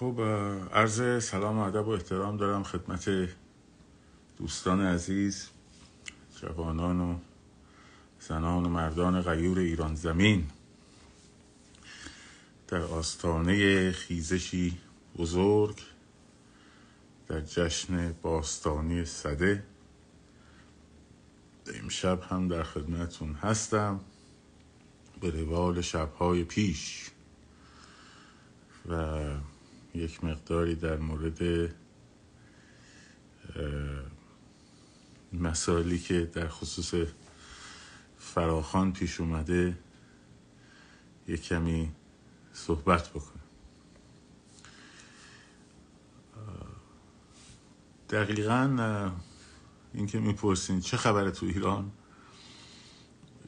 خب عرض سلام و ادب و احترام دارم خدمت دوستان عزیز جوانان و زنان و مردان غیور ایران زمین. در آستانه خیزشی بزرگ در جشن باستانی صده امشب هم در خدمتون هستم به روال شبهای پیش. و یک مقداری در مورد مسائلی که در خصوص فراخان پیش اومده یک کمی صحبت بکنم. دقیقا این که می‌پرسین چه خبره تو ایران؟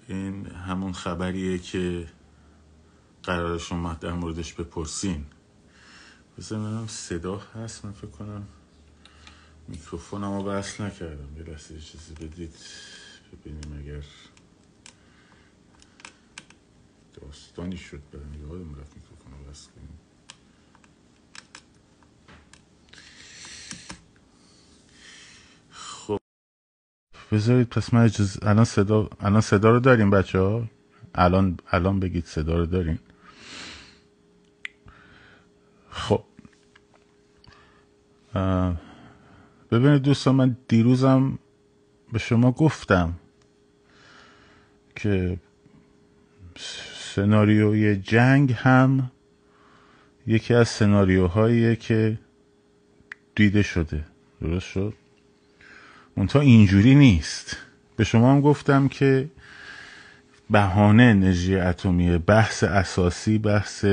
این همون خبریه که قرار شما در موردش بپرسین. بذار صدا هست من فکر کنم. میکروفونم رو بس نکردم. یه لحظه چیزی بدید ببینیم اگر داستانی شد برم یادم رفت میکروفون رو بس کنیم. خب بذارید پس من الان صدا الان صدا رو داریم بچه ها الان الان بگید صدا رو داریم خب ببینید دوستان من دیروزم به شما گفتم که سناریوی جنگ هم یکی از سناریوهاییه که دیده شده. درست شد؟ منتها اینجوری نیست. به شما هم گفتم که بهانه انرژی اتمی بحث اساسی بحث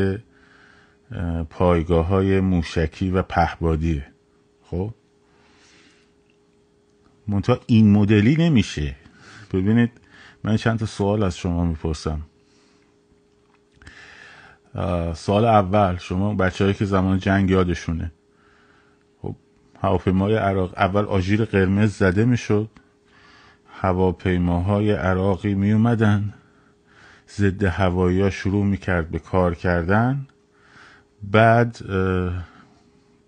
پایگاه های موشکی و پهبادیه خب؟ منتها این مدلی نمیشه. ببینید من چند تا سوال از شما می‌پرسم. سوال اول شما بچه که زمان جنگ یادشونه. خب هواپیمای عراق اول آژیر قرمز زده می‌شد. هواپیماهای عراقی می اومدن ضد هوایی شروع می‌کرد به کار کردن. بعد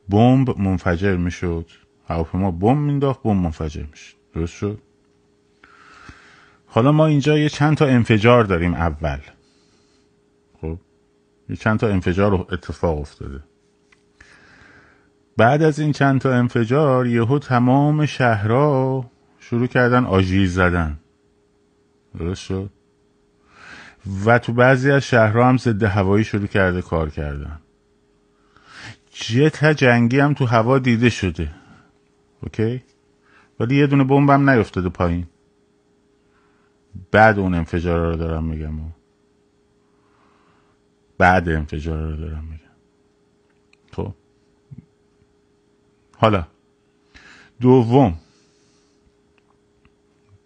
بمب منفجر می‌شد. هواپیما بمب مینداخت بمب منفجر می‌شد. درست شد؟ حالا ما اینجا یه چند تا انفجار داریم اول. خب؟ یه چند تا انفجار اتفاق افتاده. بعد از این چند تا انفجار یهو تمام شهرها شروع کردن آژیر زدن. درست شد؟ و تو بعضی از شهرها هم ضد هوایی شروع کرده کار کردن. جت جنگی هم تو هوا دیده شده. اوکی؟ ولی یه دونه بمب هم نیفتاده پایین. بعد اون انفجار رو دارم میگم. بعد انفجار رو دارم میگم. خب. حالا. دوم.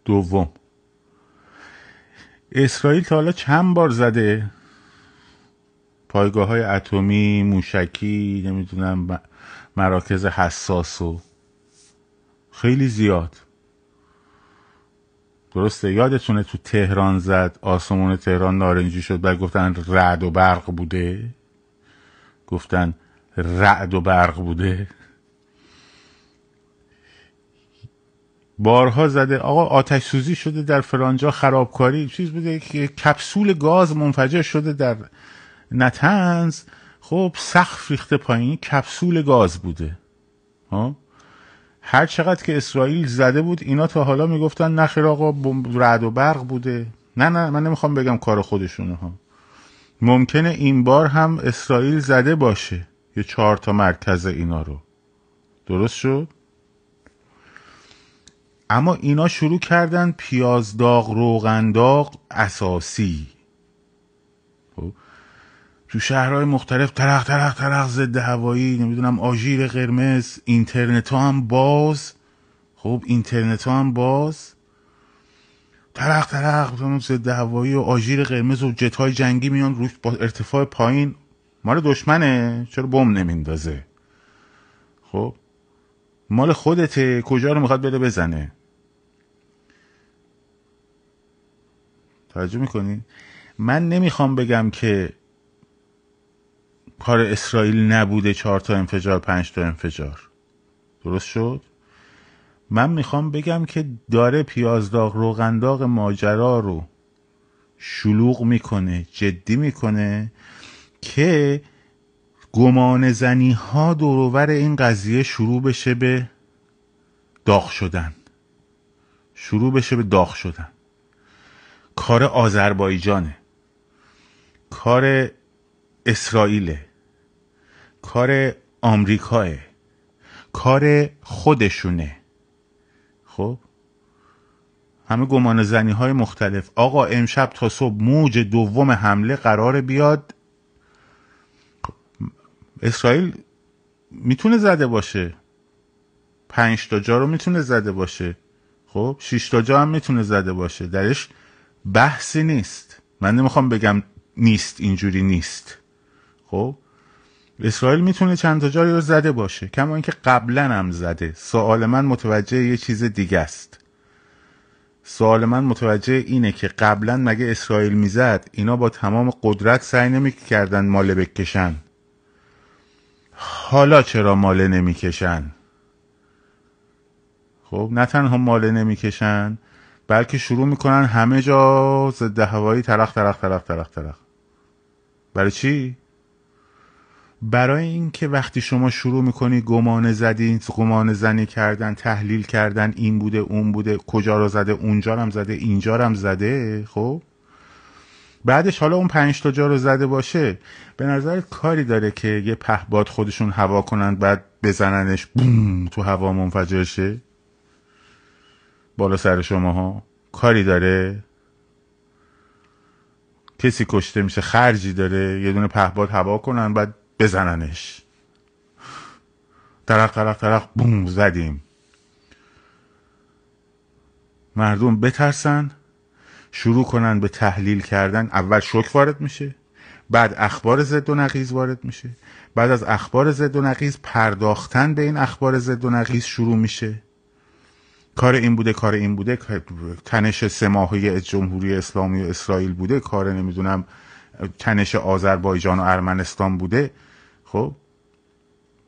دوم. اسرائیل تا حالا چند بار زده؟ پایگاه های اتمی موشکی نمی‌دونم مراکز حساس و خیلی زیاد. درسته؟ یادتونه تو تهران زد آسمون تهران نارنجی شد بعد گفتن رعد و برق بوده؟ گفتن رعد و برق بوده؟ بارها زده آقا آتش سوزی شده در فرانجا خرابکاری چیز بوده که کپسول گاز منفجر شده در نتنز خب سقف ریخته پایین کپسول گاز بوده. ها هر چقدر که اسرائیل زده بود اینا تا حالا می‌گفتن نخیر آقا رعد و برق بوده. نه نه من نمی‌خوام بگم کار خودشونه. ها ممکنه این بار هم اسرائیل زده باشه یه چهار تا مرکز اینا رو. درست شد؟ اما اینا شروع کردن پیازداغ روغنداغ اساسی. خب تو شهرهای مختلف ترق ترق ترق ضد هوایی نمی‌دونم آژیر قرمز اینترنت ها هم باز. خب اینترنت ها هم باز. ترق ترق ضد هوایی و آژیر قرمز و جت های جنگی میان روش با ارتفاع پایین. مال دشمنه. چرا بم نمیندازه؟ خب مال خودته. کجا رو می‌خواد بده بزنه؟ توجه می‌کنی؟ من نمی‌خوام بگم که کار اسرائیل نبوده چهار تا انفجار پنج تا انفجار. درست شد؟ من می‌خوام بگم که داره پیازداغ روغنداغ ماجرا رو شلوغ می‌کنه جدی می‌کنه که گمان زنی ها دورور این قضیه شروع بشه به داغ شدن. شروع بشه به داغ شدن. کار آذربایجانه. کار اسرائیله. کار آمریکاه کار خودشونه. خب؟ همه گمان زنی های مختلف. آقا امشب تا صبح موج دوم حمله قرار بیاد. اسرائیل می‌تونه زده باشه. پنج تا جا رو می‌تونه زده باشه. خب؟ شش تا جا هم می‌تونه زده باشه. درش بحثی نیست. من نمی‌خوام بگم نیست اینجوری نیست. خب؟ اسرائیل می‌تونه چند تا جایی رو زده باشه کما اینکه قبلا هم زده. سوال من متوجه یه چیز دیگه است. سوال من متوجه اینه که قبلا مگه اسرائیل می‌زد اینا با تمام قدرت سعی نمی‌کردن ماله بکشن. حالا چرا ماله نمی‌کشن؟ خب نه تنها ماله نمی‌کشن بلکه شروع می‌کنن همه جا ضد هوایی ترخ ترخ ترخ ترخ ترخ برای چی؟ برای اینکه وقتی شما شروع می‌کنی گمان زدین گمان زنی کردن تحلیل کردن این بوده اون بوده کجا رو زده اونجا هم زده اینجا هم زده خب؟ بعدش حالا اون پنج تا جا رو زده باشه. به نظر کاری داره که یه پهباد خودشون هوا کنند بعد بزننش بوم تو هوا منفجر شه؟ بالا سر شما ها کاری داره. کسی کشته میشه خرجی داره. یه دونه پهباد هوا کنن بعد بزننش. طرف طرف طرف بوم زدیم. مردم بترسن شروع کنن به تحلیل کردن. اول شک وارد میشه بعد اخبار زد و نقیز وارد میشه. بعد از اخبار زد و نقیز پرداختن به این اخبار زد و نقیز شروع میشه. کار این بوده کار این بوده. تنش سه ماهی جمهوری اسلامی و اسرائیل بوده. کار نمی‌دونم تنش آذربایجان و ارمنستان بوده. خب؟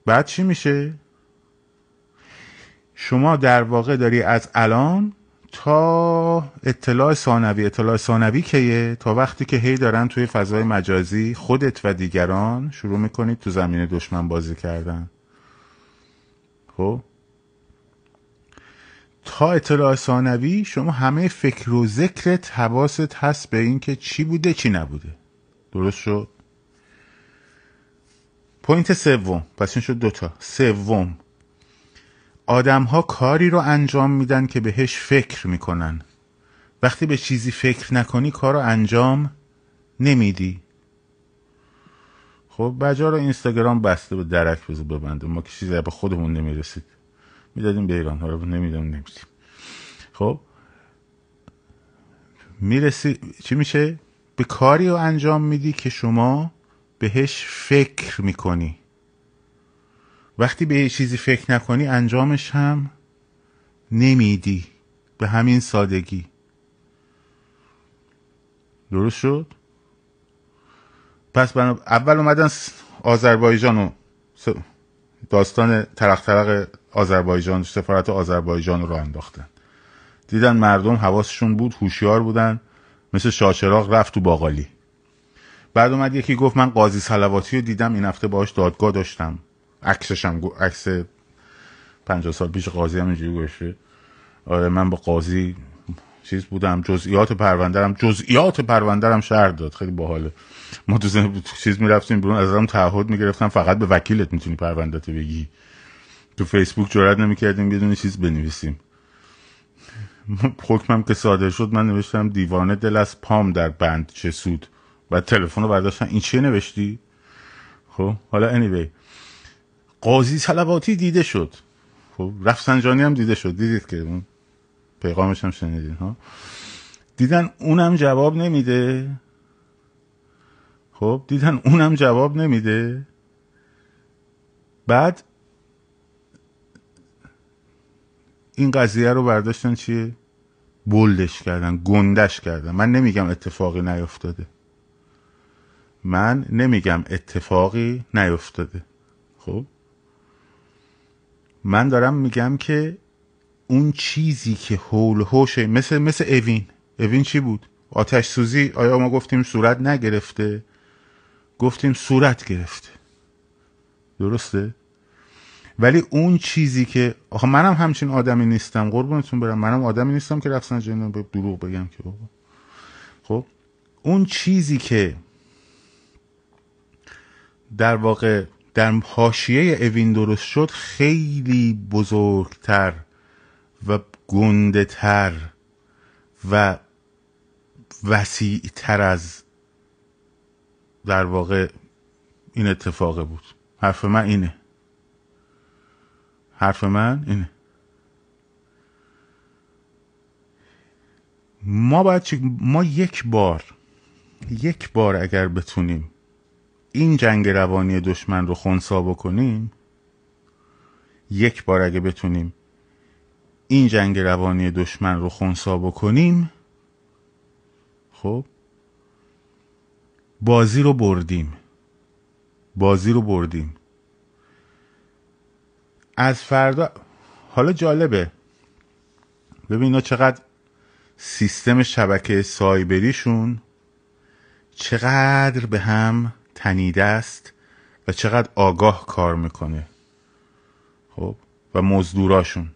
بعد چی میشه؟ شما در واقع داری از الان تا اطلاع ثانوی اطلاع ثانوی کیه؟ تا وقتی که هی دارن توی فضای مجازی خودت و دیگران شروع می‌کنید تو زمین دشمن بازی کردن. خب؟ تا اطلاع ثانوی شما همه فکر و ذکرت حواست هست به اینکه چی بوده چی نبوده. درست شد؟ پوینت سوم. پس این شد دوتا. سوم. آدم ها کاری رو انجام میدن که بهش فکر می‌کنن. وقتی به چیزی فکر نکنی کار رو انجام نمیدی. خب بجا رو اینستاگرام بسته به درک بزن ببنده ما که چیزی به خودمون نمی‌رسید. می‌دادیم به ایران. ها رو نمیدم نمیدیم خب می‌رسی چی میشه؟ به کاری رو انجام میدی که شما بهش فکر می‌کنی. وقتی به چیزی فکر نکنی انجامش هم نمیدی. به همین سادگی. درست شد؟ پس اول اومدن آذربایجان و داستان ترق ترق آذربایجان سفارت آذربایجان رو انداختن. دیدن مردم حواسشون بود هوشیار بودن. مثل شاچراغ رفت تو باقالی. بعد اومد یکی گفت من قاضی سلواتی رو دیدم این هفته باهاش دادگاه داشتم. عکسش هم عکس 50 سال پیش قاضی هم اینجوری گوشه آره من با قاضی چیز بودم جزئیات پروندرم جزئیات پروندرم شهر داد. خیلی باحاله. ما تو چیز می‌رفتیم بیرون از هم تعهد می‌گرفتم. فقط به وکیلت می‌تونی پروندت بگی. تو فیسبوک جرئت نمی‌کردیم یه دونه چیز بنویسیم. حکمم که صادر شد من نوشتم دیوانه دل از پام در بند چه سود. و تلفن رو برداشتن. این چیه نوشتی؟ خب حالا anyway. قاضی سلواتی دیده شد. خب رفسنجانی هم دیده شد. دیدید که اون پیغامش هم شنیدین ها؟ دیدن اونم جواب نمیده. خب دیدن اونم جواب نمیده. بعد این قضیه رو برداشتن چیه؟ بولدش کردن گندش کردن. من نمیگم اتفاقی نیفتاده. من نمیگم اتفاقی نیفتاده. خب؟ من دارم میگم که اون چیزی که هول هوشه مثل مثل اوین. اوین چی بود؟ آتش سوزی آیا ما گفتیم صورت نگرفته؟ گفتیم صورت گرفته. درسته؟ ولی اون چیزی که آخه منم همچین آدمی نیستم. قربونتون برم. منم آدمی نیستم که رفتن جنون به دروغ بگم که بابا. خب؟ اون چیزی که در واقع در حاشیه اوین درست شد خیلی بزرگتر و گنده تر و وسیع تر از در واقع این اتفاقه بود. حرف من اینه. حرف من اینه. ما باید ما یک بار یک بار اگر بتونیم این جنگ روانی دشمن رو خونسا بکنیم؟ یک بار اگه بتونیم این جنگ روانی دشمن رو خونسا بکنیم؟ خب بازی رو بردیم بازی رو بردیم. از فردا حالا جالبه. ببین چقدر سیستم شبکه سایبریشون چقدر به هم تنیده است و چقدر آگاه کار می‌کنه. خب؟ و مزدوراشون.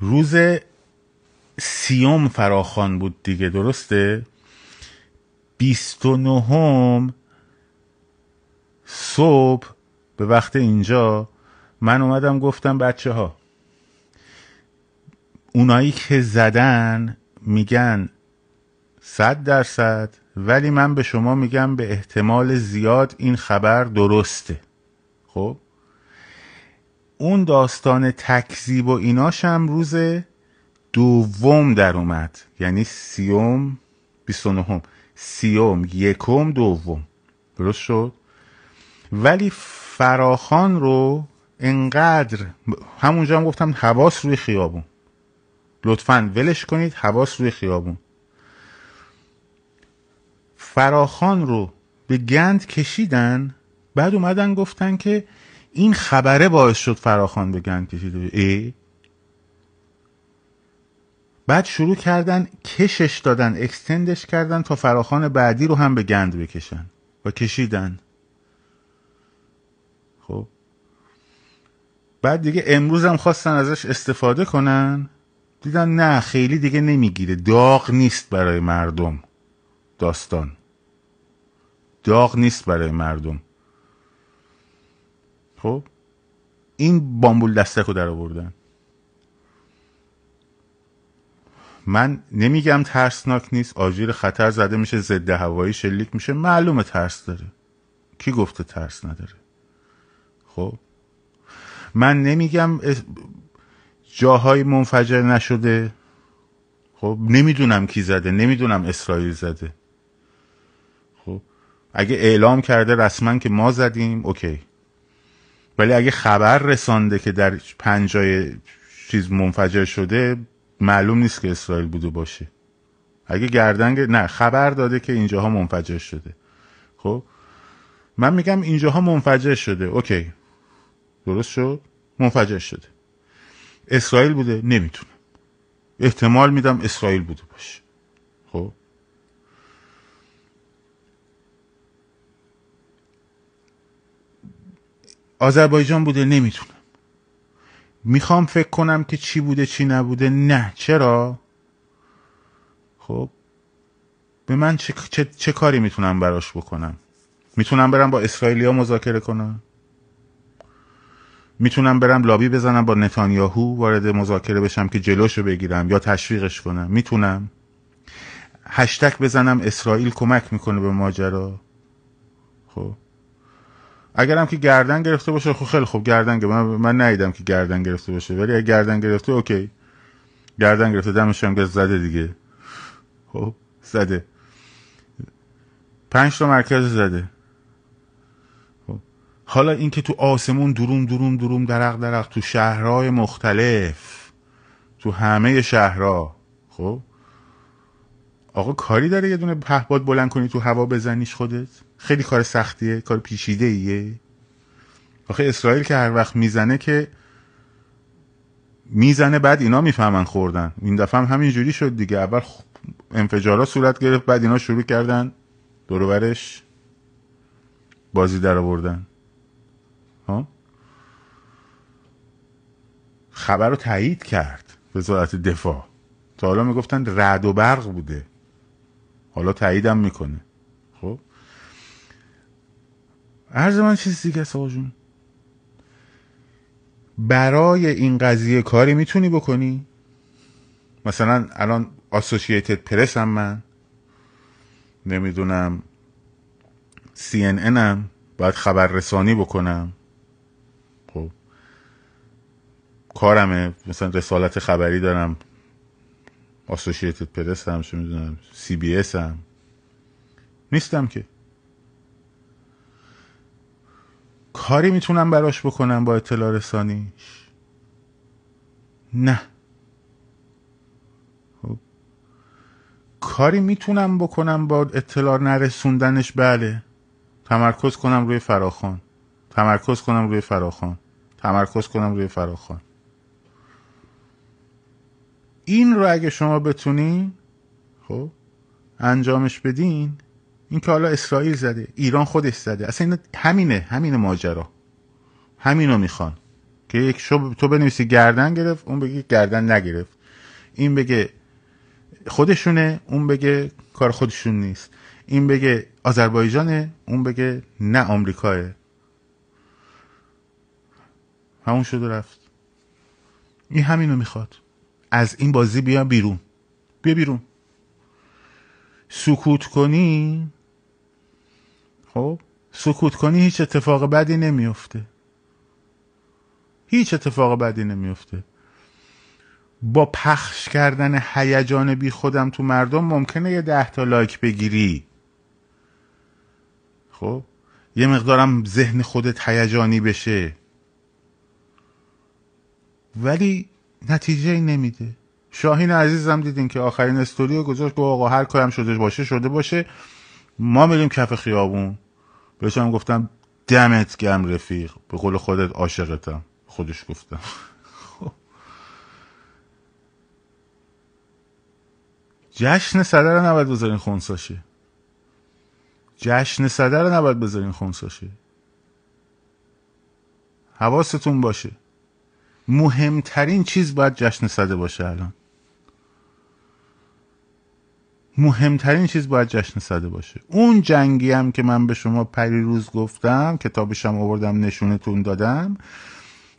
روز سیوم فراخان بود دیگه درسته؟ بیست و نهم صبح به وقت اینجا من اومدم گفتم بچه ها اونایی که زدن میگن صد درصد ولی من به شما میگم به احتمال زیاد این خبر درسته. خب؟ اون داستان تکذیب و ایناشم روز دوم در اومد. یعنی سیوم بیست و نهم. سیوم یکم دوم. درست شد؟ ولی فراخان رو انقدر همونجا هم گفتم حواس روی خیابون. لطفا ولش کنید حواس روی خیابون. فراخان رو به گند کشیدن بعد اومدن گفتن که این خبره باعث شد فراخان به گند کشیده ای؟ بعد شروع کردن کشش دادن اکستندش کردن تا فراخان بعدی رو هم به گند بکشن و کشیدن. خب. بعد دیگه امروز هم خواستن ازش استفاده کنن. دیدن نه خیلی دیگه نمی‌گیره. داغ نیست برای مردم داستان. داغ نیست برای مردم. خب؟ این بامبول دستک رو در آوردن. من نمیگم ترسناک نیست آژیر خطر زده میشه ضد هوایی شلیک میشه. معلومه ترس داره. کی گفته ترس نداره؟ خب؟ من نمیگم جاهای منفجر نشده. خب؟ نمی‌دونم کی زده نمی‌دونم اسرائیل زده. اگه اعلام کرده رسما که ما زدیم اوکی. ولی اگه خبر رسانده که در پنجای چیز منفجر شده معلوم نیست که اسرائیل بوده باشه. اگه گردنگ نه خبر داده که اینجاها منفجر شده. خب؟ من میگم اینجاها منفجر شده. اوکی. درست شد؟ منفجر شده. اسرائیل بوده؟ نمی‌تونم. احتمال میدم اسرائیل بوده باشه خب آذربایجان بوده نمی‌تونم. می‌خوام فکر کنم که چی بوده چی نبوده. نه. چرا؟ خب به من چه, چه, چه کاری می‌تونم براش بکنم؟ می‌تونم برم با اسرائیلیا مذاکره کنم؟ می‌تونم برم لابی بزنم با نتانیاهو وارد مذاکره بشم که جلوشو بگیرم یا تشویقش کنم؟ می‌تونم. هشتک بزنم اسرائیل کمک می‌کنه به ماجرا. خب. اگرم که گردن گرفته باشه خب خیلی خوب گردن گرفته من, من ندیدم که گردن گرفته باشه. ولی اگه گردن گرفته اوکی. گردن گرفته دمش هم زده دیگه. خب زده. پنج تا مرکز زده. خب. حالا اینکه تو آسمون دروم دروم دروم درق درق تو شهرهای مختلف تو همه شهرها خب؟ آقا کاری داره یه دونه پهباد بلند کنی تو هوا بزنیش خودت؟ خیلی کار سختیه کار پیچیده ایه آخه اسرائیل که هر وقت می‌زنه که می‌زنه بعد اینا می‌فهمن خوردن. این دفعه هم همینجوری شد دیگه. اول انفجارا صورت گرفت بعد اینا شروع کردن دروبرش بازی در آوردن. ها؟ خبر رو تایید کرد وزارت دفاع. تا حالا می‌گفتن رعد و برق بوده. حالا تاییدم می‌کنه. خب؟ عرض من چیز دیگه جون. برای این قضیه کاری می‌تونی بکنی؟ مثلا الان اسوسییتد پرس هم من نمی‌دونم سی ان هم باید خبررسانی بکنم. خب؟ کارمه مثلا رسالت خبری دارم. اسوسییتد پرس هم چه می‌دونم سی بی اس هم. نیستم که. کاری می‌تونم براش بکنم با اطلاع رسانیش؟ نه. خب. کاری می‌تونم بکنم با اطلاع نرسوندنش؟ بله. تمرکز کنم روی فراخان تمرکز کنم روی فراخان تمرکز کنم روی فراخان این رو اگه شما بتونین خب انجامش بدین این که حالا اسرائیل زده ایران خودش زده. اصلا این همینه همینه ماجرا. همینو می‌خوان. که یک شب تو بنویسی گردن گرفت اون بگه گردن نگرفت. این بگه خودشونه اون بگه کار خودشون نیست. این بگه آذربایجانه اون بگه نه آمریکاه. همون شده رفت. این همینو می‌خواد. از این بازی بیا بیرون. بیا بیرون. سکوت کنی؟ خب سکوت کنی هیچ اتفاق بدی نمیفته هیچ اتفاق بدی نمیفته با پخش کردن هیجان بی خودم تو مردم ممکنه یه ده تا لایک بگیری. خب یه مقدارم ذهن خودت هیجانی بشه. ولی نتیجه ای نمیده. شاهین عزیزم دیدین که آخرین استوری رو گذاشت که آقا هر کارم شده باشه شده باشه. ما میریم کف خیابون. بهش هم گفتم دمت گم رفیق. به قول خودت عاشقتم. خودش گفتم. جشن صدر رو نباید بذارین خونساشه جشن صدر رو نباید بذارین خونساشه حواستون باشه. مهمترین چیز باید جشن صده باشه الان. مهمترین چیز باید جشن صده باشه. اون جنگی هم که من به شما پریروز گفتم کتابشم آوردم نشونتون دادم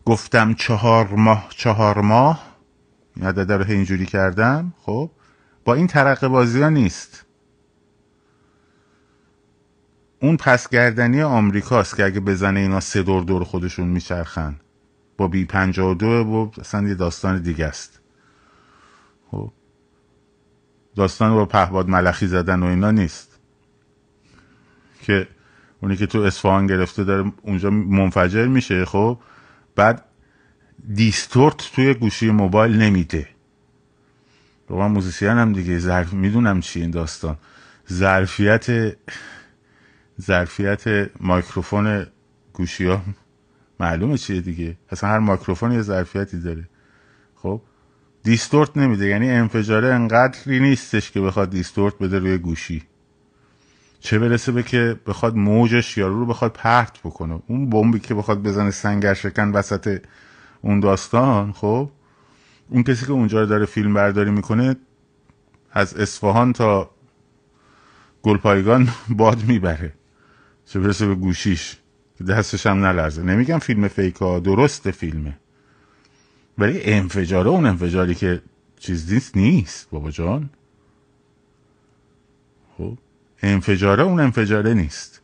گفتم چهار ماه چهار ماه عدده رو اینجوری کردم خب؟ با این ترقه بازی ها نیست. اون پسگردنی آمریکاست که اگه بزنه اینا سه دور دور خودشون میچرخن. با بی پنجاه و دو و اصلا یه داستان دیگه است. خب. داستان با پهباد ملخی زدن و اینا نیست. که اونی که تو اصفهان گرفته داره اونجا منفجر میشه خب. بعد دیستورت توی گوشی موبایل نمیده. رو من هم دیگه ظرف می‌دونم چی این داستان. ظرفیت ظرفیت microphone گوشی ها معلومه چیه دیگه؟ اصلا هر microphone یه ظرفیتی داره. خب؟ distort نمیده. یعنی انفجاره انقدری نیستش که بخواد distort بده روی گوشی. چه برسه به که بخواد موجش یارو رو بخواد پرت بکنه. اون بمبی که بخواد بزنه سنگر شکن وسط اون داستان خب؟ اون کسی که اونجا رو داره فیلم برداری می‌کنه از اصفهان تا گلپایگان باد می‌بره. چه برسه به گوشیش. دستش هم نلرزه. نمیگم فیلم فیکا درست فیلمه. ولی انفجاره اون انفجاری که چیز نیست نیست بابا جان. خب؟ انفجاره اون انفجاره نیست.